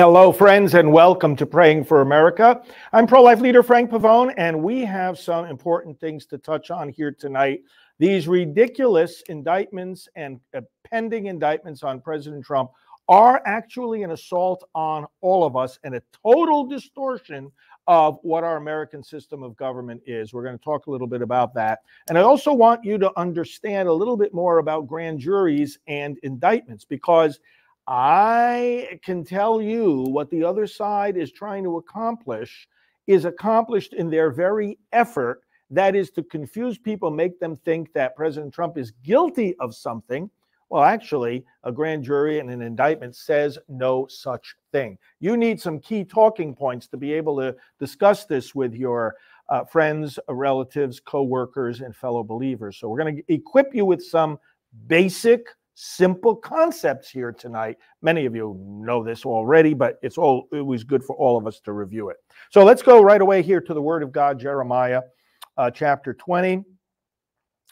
Hello, friends, and welcome to Praying for America. I'm pro life leader Frank Pavone, and we have some important things to touch on here tonight. These ridiculous indictments and uh, pending indictments on President Trump are actually an assault on all of us and a total distortion of what our American system of government is. We're going to talk a little bit about that. And I also want you to understand a little bit more about grand juries and indictments because I can tell you what the other side is trying to accomplish is accomplished in their very effort. That is to confuse people, make them think that President Trump is guilty of something. Well, actually, a grand jury and an indictment says no such thing. You need some key talking points to be able to discuss this with your uh, friends, relatives, co workers, and fellow believers. So, we're going to equip you with some basic simple concepts here tonight. Many of you know this already, but it's all it was good for all of us to review it. So let's go right away here to the Word of God, Jeremiah uh, chapter 20,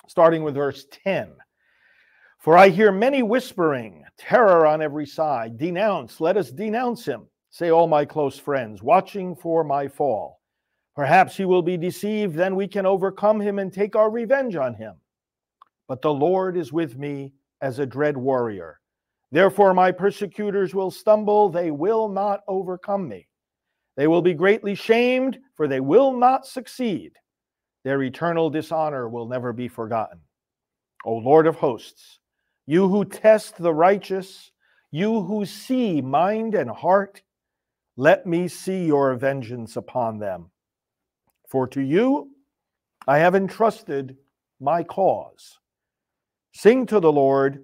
starting with verse 10. For I hear many whispering, terror on every side. Denounce, let us denounce him, say all my close friends, watching for my fall. Perhaps he will be deceived, then we can overcome him and take our revenge on him. But the Lord is with me as a dread warrior. Therefore, my persecutors will stumble, they will not overcome me. They will be greatly shamed, for they will not succeed. Their eternal dishonor will never be forgotten. O Lord of hosts, you who test the righteous, you who see mind and heart, let me see your vengeance upon them. For to you I have entrusted my cause. Sing to the Lord,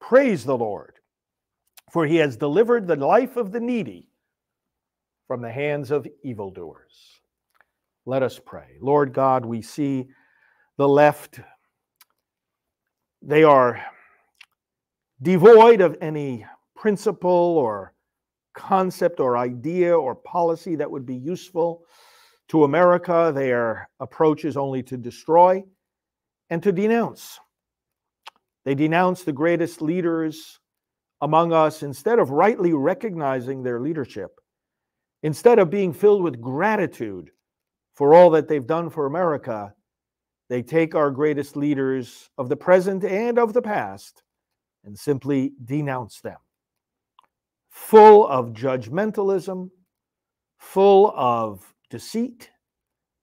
praise the Lord, for he has delivered the life of the needy from the hands of evildoers. Let us pray. Lord God, we see the left, they are devoid of any principle or concept or idea or policy that would be useful to America. Their approach is only to destroy and to denounce. They denounce the greatest leaders among us instead of rightly recognizing their leadership, instead of being filled with gratitude for all that they've done for America. They take our greatest leaders of the present and of the past and simply denounce them. Full of judgmentalism, full of deceit,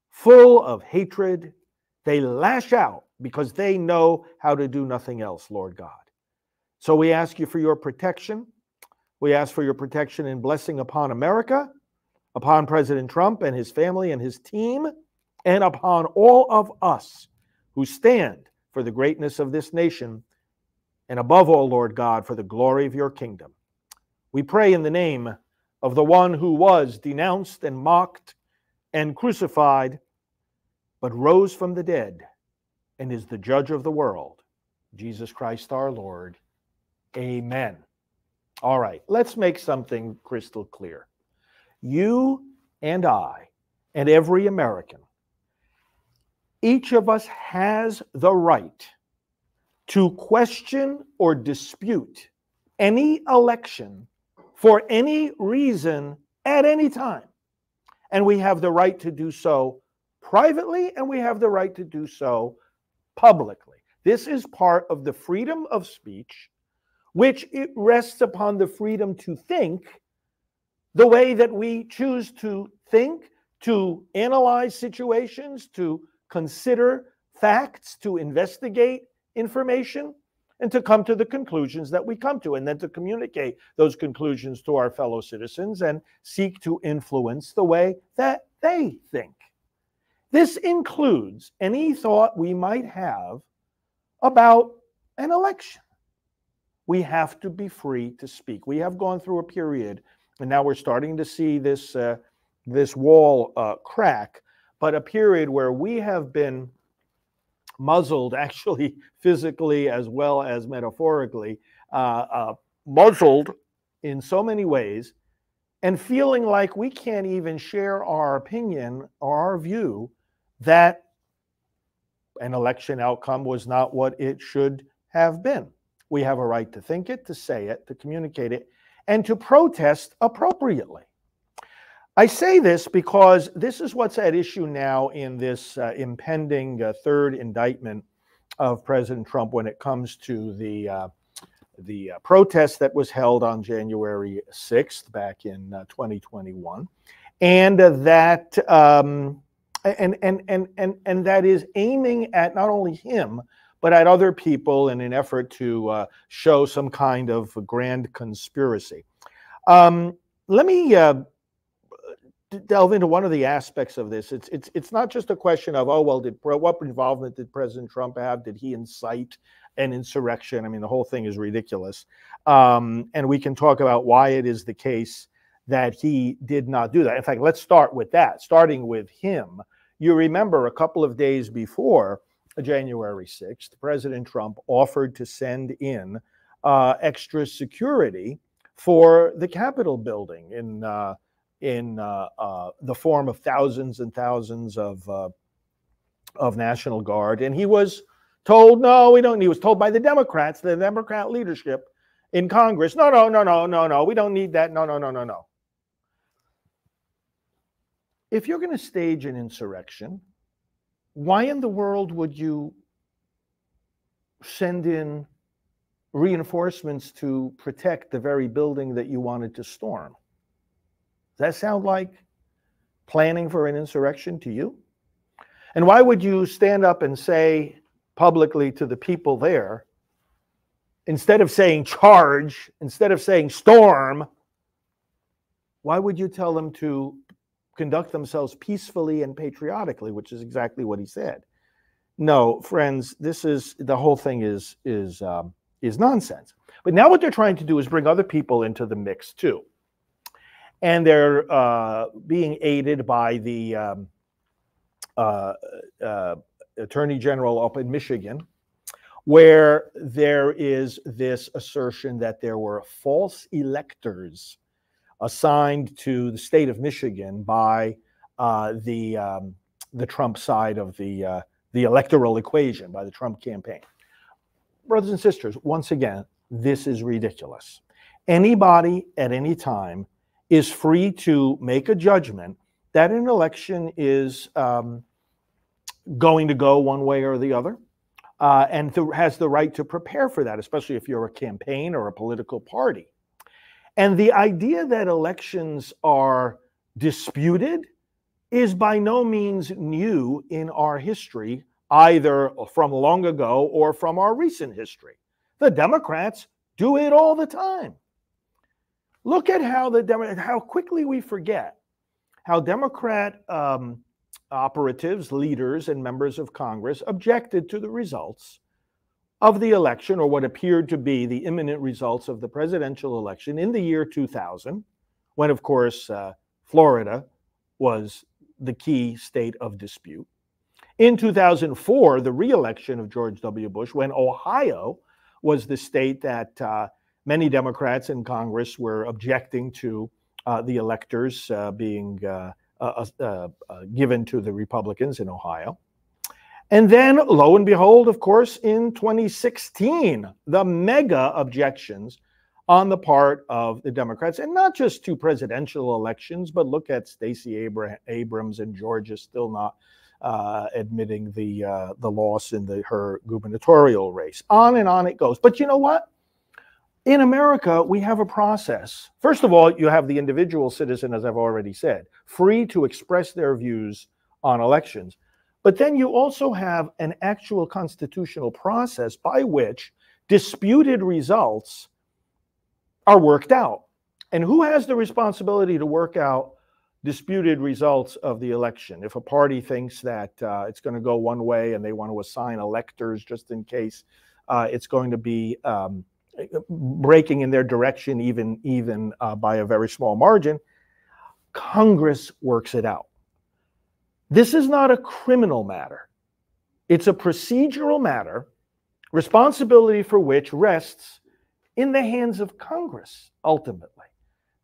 full of hatred, they lash out because they know how to do nothing else, Lord God. So we ask you for your protection. We ask for your protection and blessing upon America, upon President Trump and his family and his team, and upon all of us who stand for the greatness of this nation, and above all, Lord God, for the glory of your kingdom. We pray in the name of the one who was denounced and mocked and crucified, but rose from the dead and is the judge of the world, Jesus Christ our Lord. Amen. All right, let's make something crystal clear. You and I, and every American, each of us has the right to question or dispute any election for any reason at any time. And we have the right to do so privately, and we have the right to do so publicly. This is part of the freedom of speech, which it rests upon the freedom to think the way that we choose to think, to analyze situations, to consider facts, to investigate information, and to come to the conclusions that we come to, and then to communicate those conclusions to our fellow citizens and seek to influence the way that they think. This includes any thought we might have about an election. We have to be free to speak. We have gone through a period, and now we're starting to see this uh, this wall uh, crack, but a period where we have been muzzled, actually physically as well as metaphorically, uh, uh muzzled in so many ways, and feeling like we can't even share our opinion or our view that an election outcome was not what it should have been. We have a right to think it, to say it, to communicate it, and to protest appropriately. I say this because this is what's at issue now in this uh, impending uh, third indictment of President Trump when it comes to the uh, the uh, protest that was held on January 6th back in uh, 2021, and that um, and, and and and and that is aiming at not only him but at other people in an effort to show some kind of grand conspiracy. Um, let me delve into one of the aspects of this. It's it's it's not just a question of oh well, did what involvement did President Trump have? Did he incite an insurrection? I mean, the whole thing is ridiculous, um, and we can talk about why it is the case that he did not do that. In fact, let's start with that. Starting with him, you remember a couple of days before January sixth, President Trump offered to send in uh, extra security for the Capitol building in. Uh, in uh, uh, the form of thousands and thousands of uh, of National Guard, and he was told, "No, we don't." He was told by the Democrats, the Democrat leadership in Congress, "No, no, no, no, no, no, we don't need that. No, no, no, no, no." If you're going to stage an insurrection, why in the world would you send in reinforcements to protect the very building that you wanted to storm? Does that sound like planning for an insurrection to you? And why would you stand up and say publicly to the people there, instead of saying charge, instead of saying storm, why would you tell them to conduct themselves peacefully and patriotically, which is exactly what he said? No, friends, this is the whole thing is is um, is nonsense. But now what they're trying to do is bring other people into the mix too and they're uh, being aided by the um, uh, uh, Attorney General up in Michigan, where there is this assertion that there were false electors assigned to the state of Michigan by uh, the um, the Trump side of the uh, the electoral equation by the Trump campaign. Brothers and sisters, once again, this is ridiculous. Anybody at any time is free to make a judgment that an election is um, going to go one way or the other, uh, and th- has the right to prepare for that, especially if you're a campaign or a political party. And the idea that elections are disputed is by no means new in our history, either from long ago or from our recent history. The Democrats do it all the time. Look at how the Demo- how quickly we forget how Democrat um, operatives, leaders, and members of Congress objected to the results of the election, or what appeared to be the imminent results of the presidential election in the year 2000, when, of course, uh, Florida was the key state of dispute. In 2004, the reelection of George W. Bush, when Ohio was the state that uh, many Democrats in Congress were objecting to uh, the electors uh, being uh, uh, given to the Republicans in Ohio. And then, lo and behold, of course, in 2016, the mega objections on the part of the Democrats, and not just to presidential elections, but look at Stacey Abrams in Georgia still not uh, admitting the uh, the loss in the her gubernatorial race. On and on it goes. But you know what? In America, we have a process. First of all, you have the individual citizen, as I've already said, free to express their views on elections. But then you also have an actual constitutional process by which disputed results are worked out. And who has the responsibility to work out disputed results of the election? If a party thinks that uh, it's going to go one way and they want to assign electors just in case uh, it's going to be um, breaking in their direction, even even uh, by a very small margin. Congress works it out. This is not a criminal matter. It's a procedural matter, responsibility for which rests in the hands of Congress ultimately.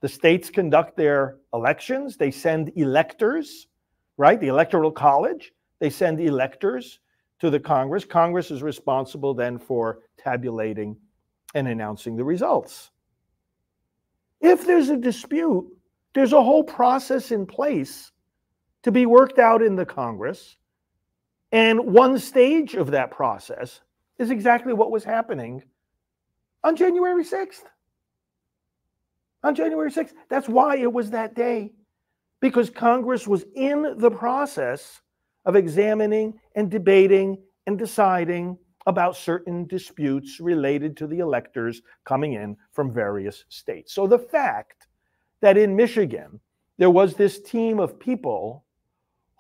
The states conduct their elections, they send electors, right? The Electoral College, they send electors to the Congress. Congress is responsible then for tabulating and announcing the results. If there's a dispute, there's a whole process in place to be worked out in the Congress. And one stage of that process is exactly what was happening on January 6th. On January 6th. That's why it was that day, because Congress was in the process of examining and debating and deciding about certain disputes related to the electors coming in from various states. So the fact that in Michigan there was this team of people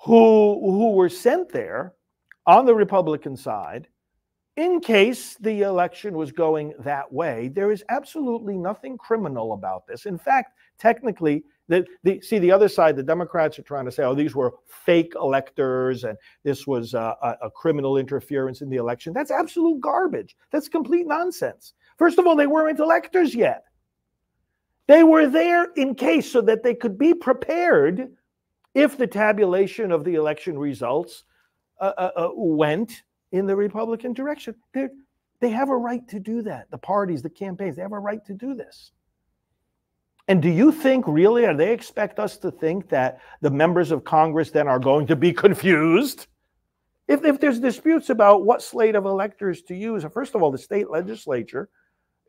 who, who were sent there on the Republican side in case the election was going that way, there is absolutely nothing criminal about this. In fact, technically, the, the, see the other side, the Democrats are trying to say, oh, these were fake electors and this was a, a, a criminal interference in the election. That's absolute garbage. That's complete nonsense. First of all, they weren't electors yet. They were there in case so that they could be prepared if the tabulation of the election results uh, uh, uh went in the Republican direction. They're, they have a right to do that. The parties, the campaigns, they have a right to do this. And do you think really, or they expect us to think that the members of Congress then are going to be confused? If, if there's disputes about what slate of electors to use, first of all, the state legislature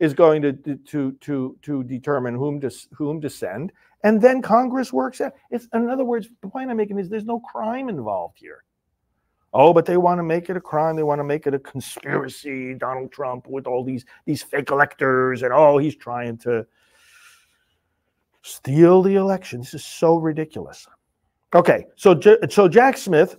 is going to, to, to, to determine whom to, whom to send. And then Congress works out. It's, in other words, the point I'm making is there's no crime involved here. Oh, but they want to make it a crime. They want to make it a conspiracy. Donald Trump with all these these fake electors, and oh, he's trying to steal the election. This is so ridiculous. Okay, so so Jack Smith,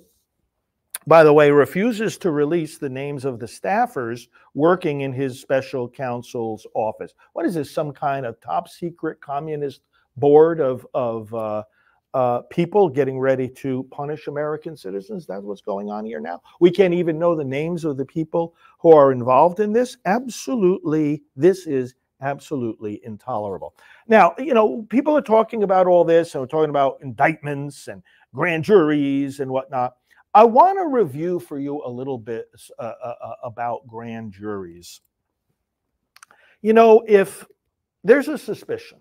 by the way, refuses to release the names of the staffers working in his special counsel's office. What is this? Some kind of top secret communist board of of uh, uh, people getting ready to punish American citizens. That's what's going on here now. We can't even know the names of the people who are involved in this. Absolutely, this is absolutely intolerable. Now, you know, people are talking about all this and we're talking about indictments and grand juries and whatnot. I want to review for you a little bit uh, uh, uh about grand juries. You know, if there's a suspicion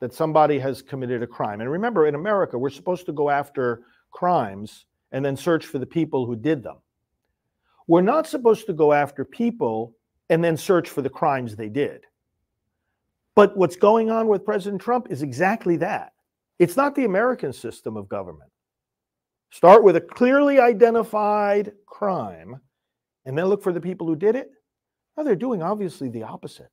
that somebody has committed a crime. And remember, in America, we're supposed to go after crimes and then search for the people who did them. We're not supposed to go after people and then search for the crimes they did. But what's going on with President Trump is exactly that. It's not the American system of government. Start with a clearly identified crime and then look for the people who did it. Now, they're doing obviously the opposite.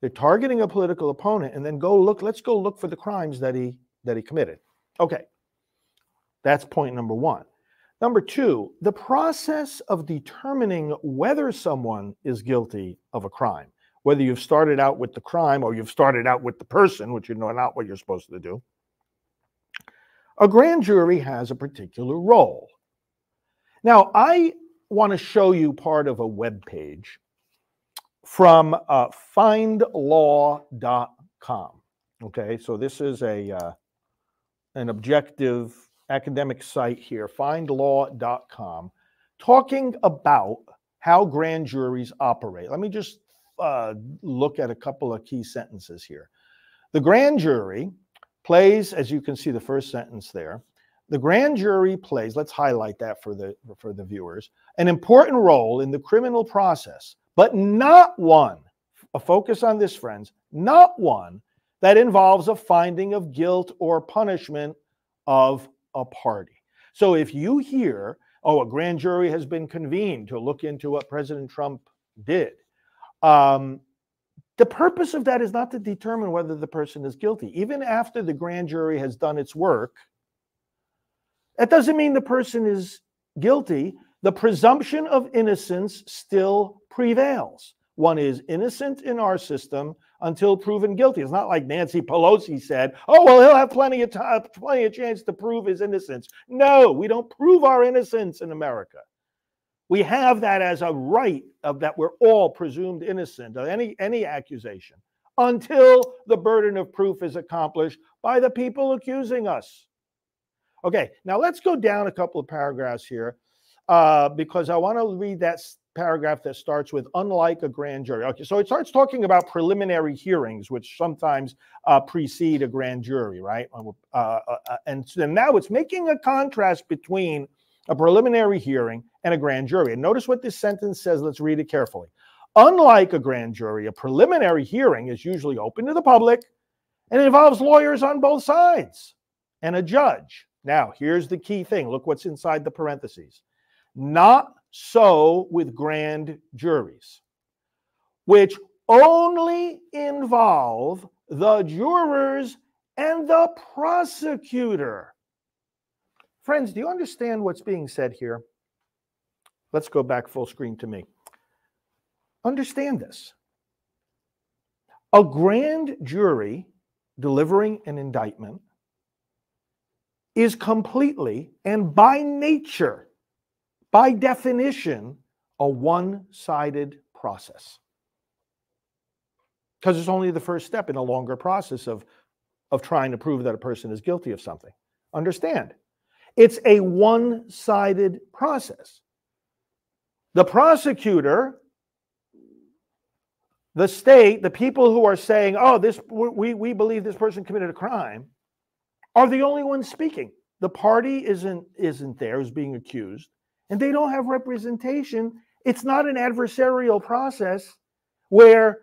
They're targeting a political opponent and then go look, let's go look for the crimes that he that he committed. Okay. That's point number 1. Number 2, the process of determining whether someone is guilty of a crime, whether you've started out with the crime or you've started out with the person, which you know not what you're supposed to do. A grand jury has a particular role. Now, I want to show you part of a web page from uh, findlaw.com. Okay, so this is a uh, an objective academic site here, findlaw.com, talking about how grand juries operate. Let me just uh, look at a couple of key sentences here. The grand jury plays, as you can see, the first sentence there. The grand jury plays. Let's highlight that for the for the viewers. An important role in the criminal process but not one, a focus on this, friends, not one that involves a finding of guilt or punishment of a party. So if you hear, oh, a grand jury has been convened to look into what President Trump did, um, the purpose of that is not to determine whether the person is guilty. Even after the grand jury has done its work, that doesn't mean the person is guilty. The presumption of innocence still prevails. One is innocent in our system until proven guilty. It's not like Nancy Pelosi said, "Oh well, he'll have plenty of time, plenty of chance to prove his innocence." No, we don't prove our innocence in America. We have that as a right of that we're all presumed innocent of any any accusation until the burden of proof is accomplished by the people accusing us. Okay, now let's go down a couple of paragraphs here uh, because I want to read that paragraph that starts with unlike a grand jury. Okay, so it starts talking about preliminary hearings, which sometimes uh, precede a grand jury, right? Uh, uh, uh and, so now it's making a contrast between a preliminary hearing and a grand jury. And notice what this sentence says. Let's read it carefully. Unlike a grand jury, a preliminary hearing is usually open to the public and involves lawyers on both sides and a judge. Now, here's the key thing look what's inside the parentheses. Not so with grand juries, which only involve the jurors and the prosecutor. Friends, do you understand what's being said here? Let's go back full screen to me. Understand this. A grand jury delivering an indictment is completely and by nature, by definition, a one sided process. Because it's only the first step in a longer process of, of trying to prove that a person is guilty of something. Understand? It's a one sided process. The prosecutor the state, the people who are saying, oh, this we, we believe this person committed a crime, are the only ones speaking. The party isn't isn't there being accused, and they don't have representation. It's not an adversarial process where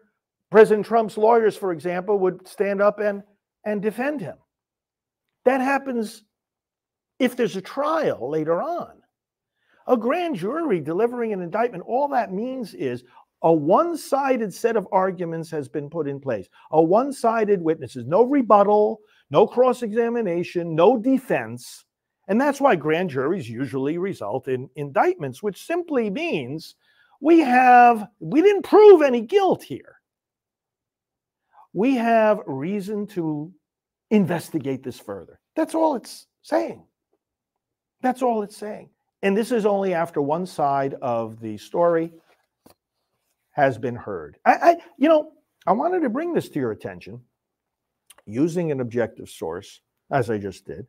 President Trump's lawyers, for example, would stand up and, and defend him. That happens if there's a trial later on. A grand jury delivering an indictment, all that means is a one sided set of arguments has been put in place. A one sided witnesses, no rebuttal, no cross examination, no defense. And that's why grand juries usually result in indictments, which simply means we have, we didn't prove any guilt here. We have reason to investigate this further. That's all it's saying. That's all it's saying. And this is only after one side of the story has been heard. I, I, you know, I wanted to bring this to your attention using an objective source, as I just did,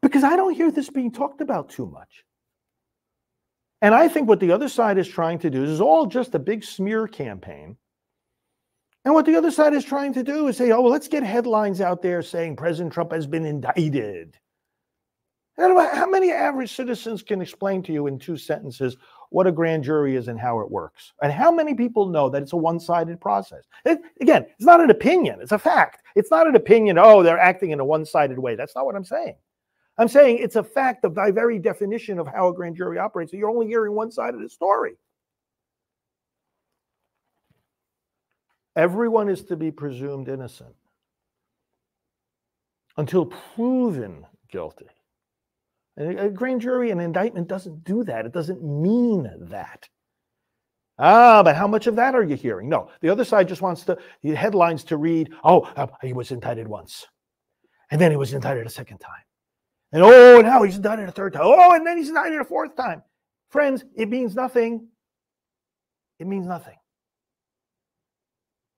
because I don't hear this being talked about too much. And I think what the other side is trying to do is all just a big smear campaign. And what the other side is trying to do is say, oh, well, let's get headlines out there saying President Trump has been indicted. How many average citizens can explain to you in two sentences what a grand jury is and how it works? And how many people know that it's a one sided process? It, again, it's not an opinion, it's a fact. It's not an opinion, oh, they're acting in a one sided way. That's not what I'm saying. I'm saying it's a fact of by very definition of how a grand jury operates. So you're only hearing one side of the story. Everyone is to be presumed innocent until proven guilty. A grand jury, an indictment doesn't do that. It doesn't mean that. Ah, but how much of that are you hearing? No, the other side just wants the, headlines to read, oh, uh, he was indicted once. And then he was indicted a second time. And oh, now he's indicted a third time. Oh, and then he's indicted a fourth time. Friends, it means nothing. It means nothing.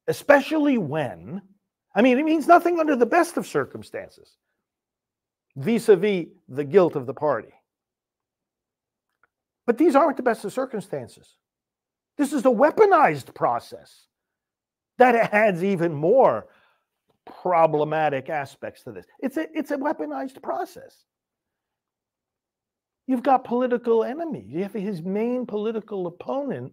Especially when, I mean, it means nothing under the best of circumstances vis a vis the guilt of the party. But these aren't the best of circumstances. This is a weaponized process that adds even more problematic aspects to this. It's a, it's a weaponized process. You've got political enemies. You have his main political opponent.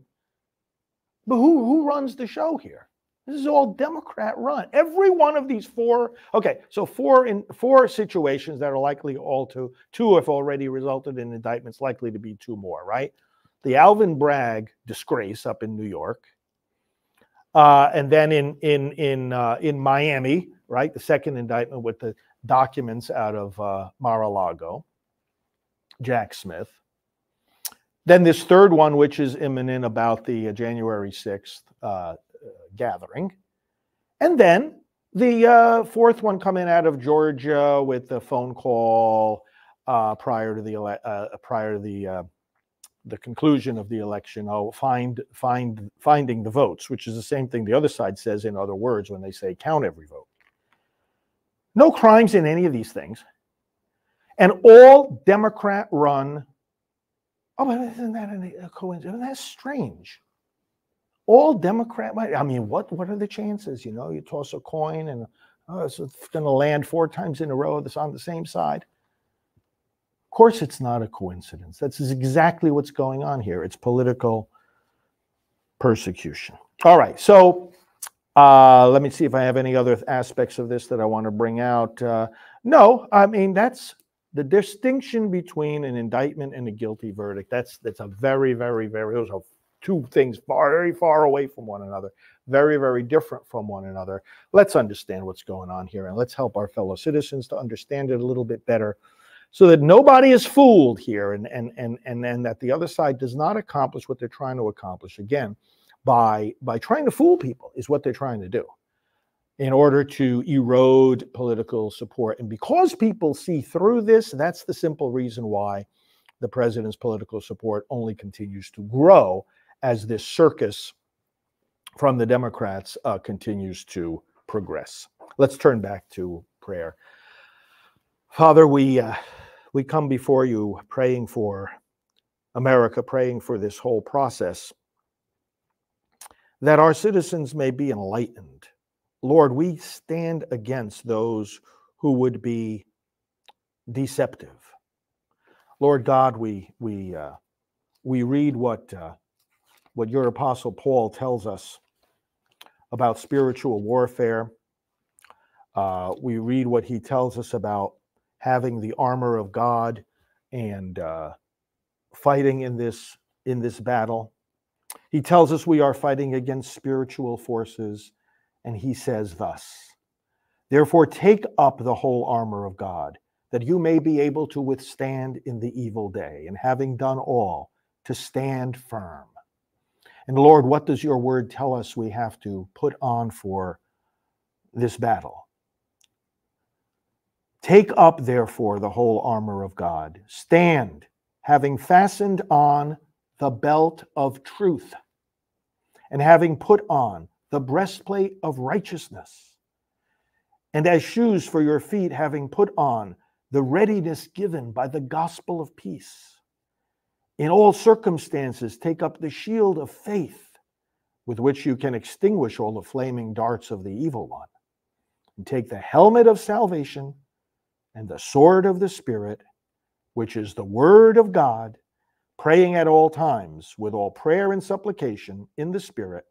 But who, who runs the show here? This is all Democrat run. Every one of these four, okay, so four in four situations that are likely all to two have already resulted in indictments, likely to be two more, right? The Alvin Bragg disgrace up in New York, uh, and then in in in uh, in Miami, right? The second indictment with the documents out of uh, Mar-a-Lago, Jack Smith. Then this third one, which is imminent about the uh, January sixth uh, gathering. And then the uh, fourth one coming out of Georgia with the phone call uh, prior to the ele- uh, prior to the uh, the conclusion of the election. Oh, find find finding the votes, which is the same thing the other side says in other words when they say count every vote. No crimes in any of these things, and all Democrat run Oh, but isn't that a coincidence? That's strange. All Democrat, I mean, what what are the chances? You know, you toss a coin and oh, it's going to land four times in a row that's on the same side. Of course, it's not a coincidence. That's exactly what's going on here. It's political persecution. All right, so uh, let me see if I have any other aspects of this that I want to bring out. Uh, no, I mean that's the distinction between an indictment and a guilty verdict. That's that's a very, very, very those are two things far, very far away from one another, very, very different from one another. Let's understand what's going on here and let's help our fellow citizens to understand it a little bit better so that nobody is fooled here and and and and, and that the other side does not accomplish what they're trying to accomplish. Again, by by trying to fool people is what they're trying to do in order to erode political support. And because people see through this, that's the simple reason why the president's political support only continues to grow as this circus from the Democrats uh, continues to progress. Let's turn back to prayer. Father, we uh, we come before you praying for America, praying for this whole process, that our citizens may be enlightened Lord, we stand against those who would be deceptive. Lord God, we we uh, we read what uh, what your apostle Paul tells us about spiritual warfare. Uh, we read what he tells us about having the armor of God and uh, fighting in this in this battle. He tells us we are fighting against spiritual forces and he says thus Therefore, take up the whole armor of God, that you may be able to withstand in the evil day, and having done all, to stand firm. And Lord, what does your word tell us we have to put on for this battle? Take up, therefore, the whole armor of God. Stand, having fastened on the belt of truth, and having put on the breastplate of righteousness, and as shoes for your feet, having put on the readiness given by the gospel of peace. In all circumstances, take up the shield of faith with which you can extinguish all the flaming darts of the evil one. And take the helmet of salvation and the sword of the Spirit, which is the word of God, praying at all times with all prayer and supplication in the Spirit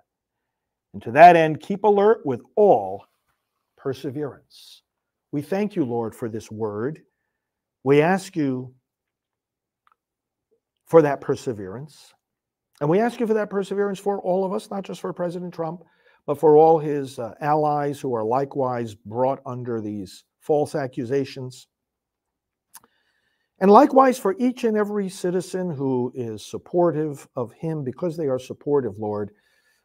and to that end, keep alert with all perseverance. We thank you, Lord, for this word. We ask you for that perseverance. And we ask you for that perseverance for all of us, not just for President Trump, but for all his uh, allies who are likewise brought under these false accusations. And likewise for each and every citizen who is supportive of him because they are supportive, Lord,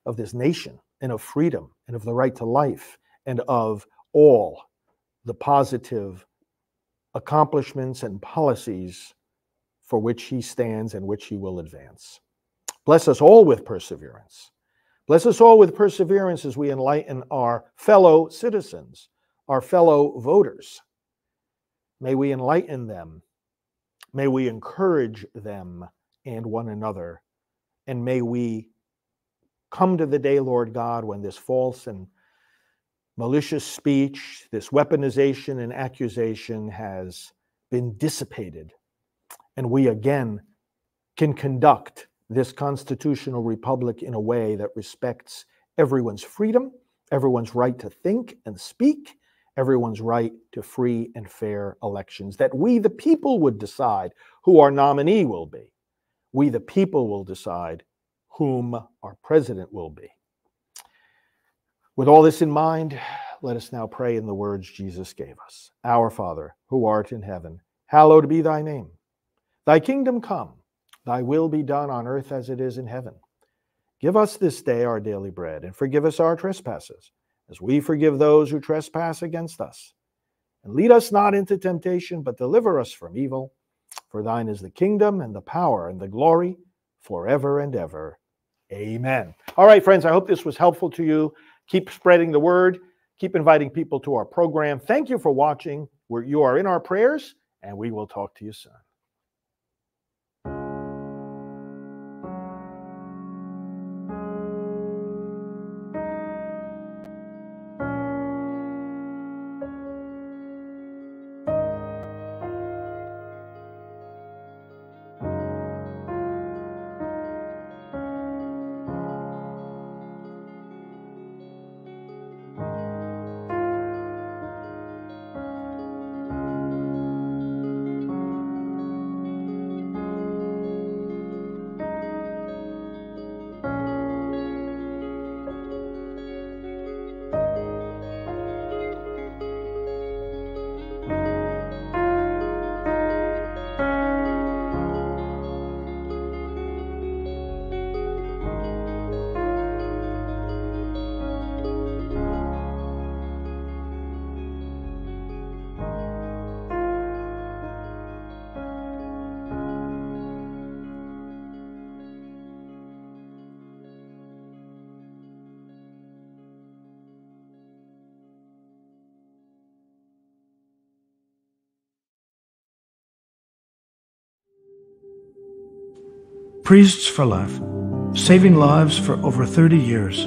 of this nation and of freedom and of the right to life and of all the positive accomplishments and policies for which he stands and which he will advance. Bless us all with perseverance. Bless us all with perseverance as we enlighten our fellow citizens, our fellow voters. May we enlighten them. May we encourage them and one another. And may we come to the day, Lord God, when this false and malicious speech, this weaponization and accusation has been dissipated, and we again can conduct this constitutional republic in a way that respects everyone's freedom, everyone's right to think and speak, everyone's right to free and fair elections, that we, the people, would decide who our nominee will be. We, the people, will decide whom our president will be. With all this in mind, let us now pray in the words Jesus gave us Our Father, who art in heaven, hallowed be thy name. Thy kingdom come, thy will be done on earth as it is in heaven. Give us this day our daily bread, and forgive us our trespasses, as we forgive those who trespass against us. And lead us not into temptation, but deliver us from evil. For thine is the kingdom, and the power, and the glory, forever and ever. Amen. All right, friends, I hope this was helpful to you. Keep spreading the word. Keep inviting people to our program. Thank you for watching. Where you are in our prayers, and we will talk to you soon. Priests for Life, saving lives for over 30 years.